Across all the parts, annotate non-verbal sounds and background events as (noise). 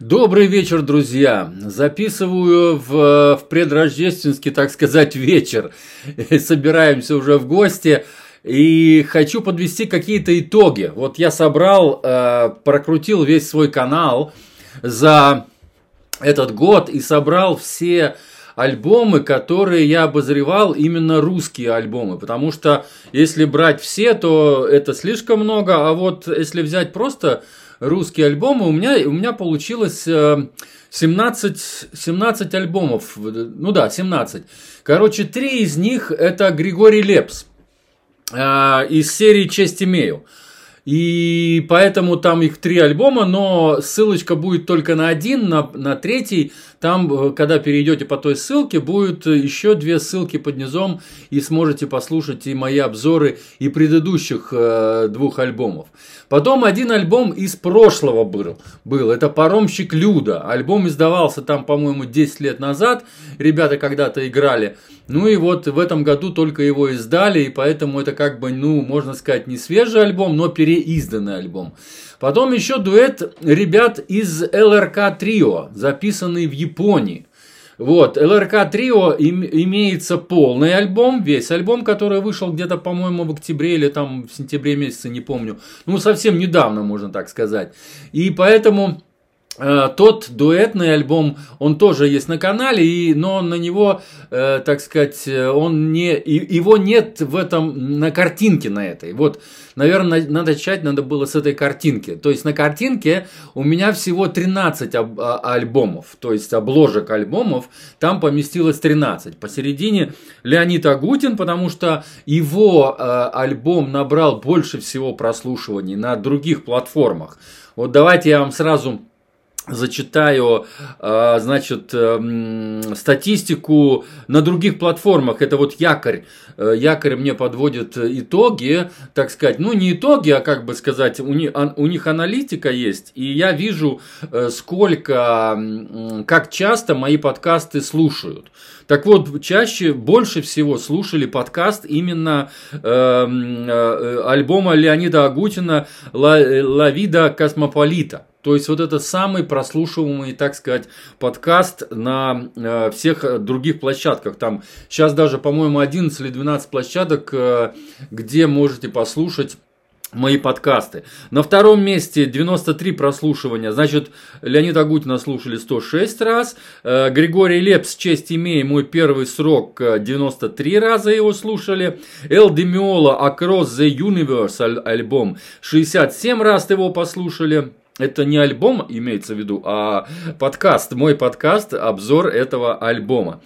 Добрый вечер, друзья! Записываю в, в предрождественский, так сказать, вечер. (laughs) Собираемся уже в гости. И хочу подвести какие-то итоги. Вот я собрал, э, прокрутил весь свой канал за этот год и собрал все альбомы, которые я обозревал, именно русские альбомы. Потому что если брать все, то это слишком много. А вот если взять просто русские альбомы, у меня, у меня получилось 17, э, 17 альбомов. Ну да, 17. Короче, три из них это Григорий Лепс э, из серии «Честь имею». И поэтому там их три альбома, но ссылочка будет только на один, на, на третий. Там, э, когда перейдете по той ссылке, будет еще две ссылки под низом, и сможете послушать и мои обзоры и предыдущих э, двух альбомов. Потом один альбом из прошлого был, был. Это «Паромщик Люда». Альбом издавался там, по-моему, 10 лет назад. Ребята когда-то играли. Ну и вот в этом году только его издали, и поэтому это как бы, ну, можно сказать, не свежий альбом, но переизданный альбом. Потом еще дуэт ребят из ЛРК Трио, записанный в Японии. Вот, ЛРК Трио им, имеется полный альбом, весь альбом, который вышел где-то, по-моему, в октябре или там в сентябре месяце, не помню. Ну, совсем недавно, можно так сказать. И поэтому тот дуэтный альбом, он тоже есть на канале, и, но на него, э, так сказать, э, он не, его нет в этом, на картинке на этой. Вот, наверное, надо начать надо было с этой картинки. То есть на картинке у меня всего 13 об, а, альбомов, то есть обложек альбомов, там поместилось 13. Посередине Леонид Агутин, потому что его э, альбом набрал больше всего прослушиваний на других платформах. Вот давайте я вам сразу зачитаю, а, значит, эм, статистику на других платформах. Это вот Якорь. Э, Якорь мне подводит итоги, так сказать, ну не итоги, а как бы сказать, у них, у них аналитика есть, и я вижу, э, сколько, как часто мои подкасты слушают. Так вот, чаще, больше всего слушали подкаст именно э, э, альбома Леонида Агутина «Ла, «Ла Вида Космополита». То есть вот это самый прослушиваемый, так сказать, подкаст на э, всех других площадках. Там сейчас даже, по-моему, 11 или 12 площадок, э, где можете послушать мои подкасты. На втором месте 93 прослушивания. Значит, Леонид Агутина слушали 106 раз. Э, Григорий Лепс, честь имея, мой первый срок, 93 раза его слушали. Эл Демиола, Across the Universe альбом, 67 раз его послушали. Это не альбом имеется в виду, а подкаст, мой подкаст, обзор этого альбома.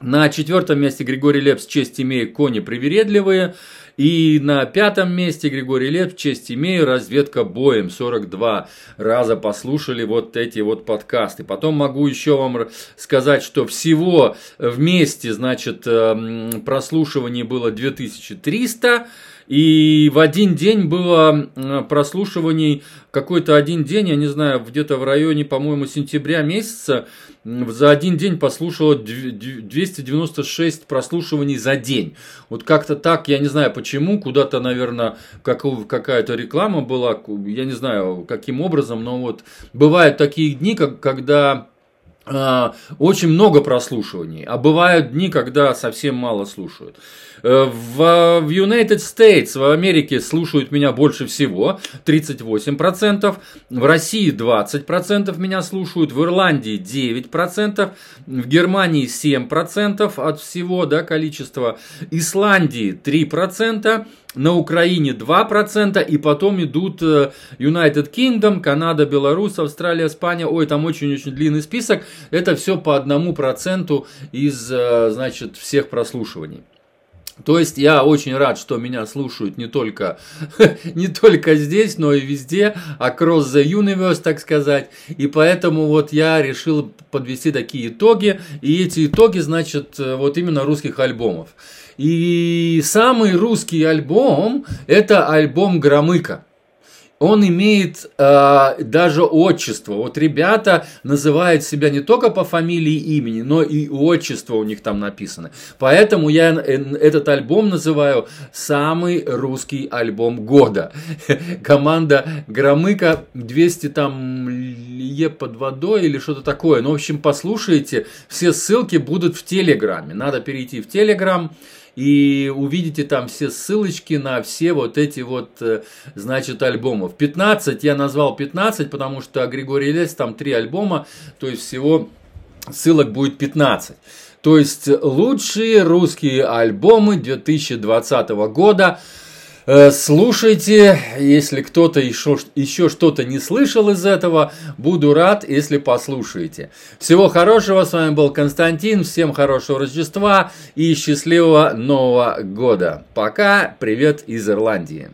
На четвертом месте Григорий Лепс «Честь имея кони привередливые». И на пятом месте Григорий Лепс «Честь имею. Разведка боем». 42 раза послушали вот эти вот подкасты. Потом могу еще вам сказать, что всего вместе, значит, эм, прослушиваний было 2300. И в один день было прослушиваний, какой-то один день, я не знаю, где-то в районе, по-моему, сентября месяца, за один день послушало 296 прослушиваний за день. Вот как-то так, я не знаю почему, куда-то, наверное, как, какая-то реклама была, я не знаю каким образом, но вот бывают такие дни, когда очень много прослушиваний, а бывают дни, когда совсем мало слушают. Э, в, в United States, в Америке слушают меня больше всего, 38%, в России 20% меня слушают, в Ирландии 9%, в Германии 7% от всего да, количества, Исландии 3%, на Украине 2%, и потом идут э, United Kingdom, Канада, Беларусь, Австралия, Испания. Ой, там очень-очень длинный список. Это все по одному проценту из, э, значит, всех прослушиваний. То есть я очень рад, что меня слушают не только, (laughs) не только здесь, но и везде, across the universe, так сказать. И поэтому вот я решил подвести такие итоги. И эти итоги, значит, э, вот именно русских альбомов. И самый русский альбом – это альбом Громыка он имеет э, даже отчество. Вот ребята называют себя не только по фамилии и имени, но и отчество у них там написано. Поэтому я этот альбом называю самый русский альбом года. (laughs) Команда Громыка 200 там Е под водой или что-то такое. Ну, в общем, послушайте. Все ссылки будут в Телеграме. Надо перейти в Телеграм и увидите там все ссылочки на все вот эти вот, э, значит, альбомов. 15, я назвал 15, потому что Григорий Лес там три альбома, то есть всего ссылок будет 15. То есть лучшие русские альбомы 2020 года. Э, слушайте, если кто-то еще, еще что-то не слышал из этого, буду рад, если послушаете. Всего хорошего, с вами был Константин, всем хорошего Рождества и счастливого Нового года. Пока, привет из Ирландии.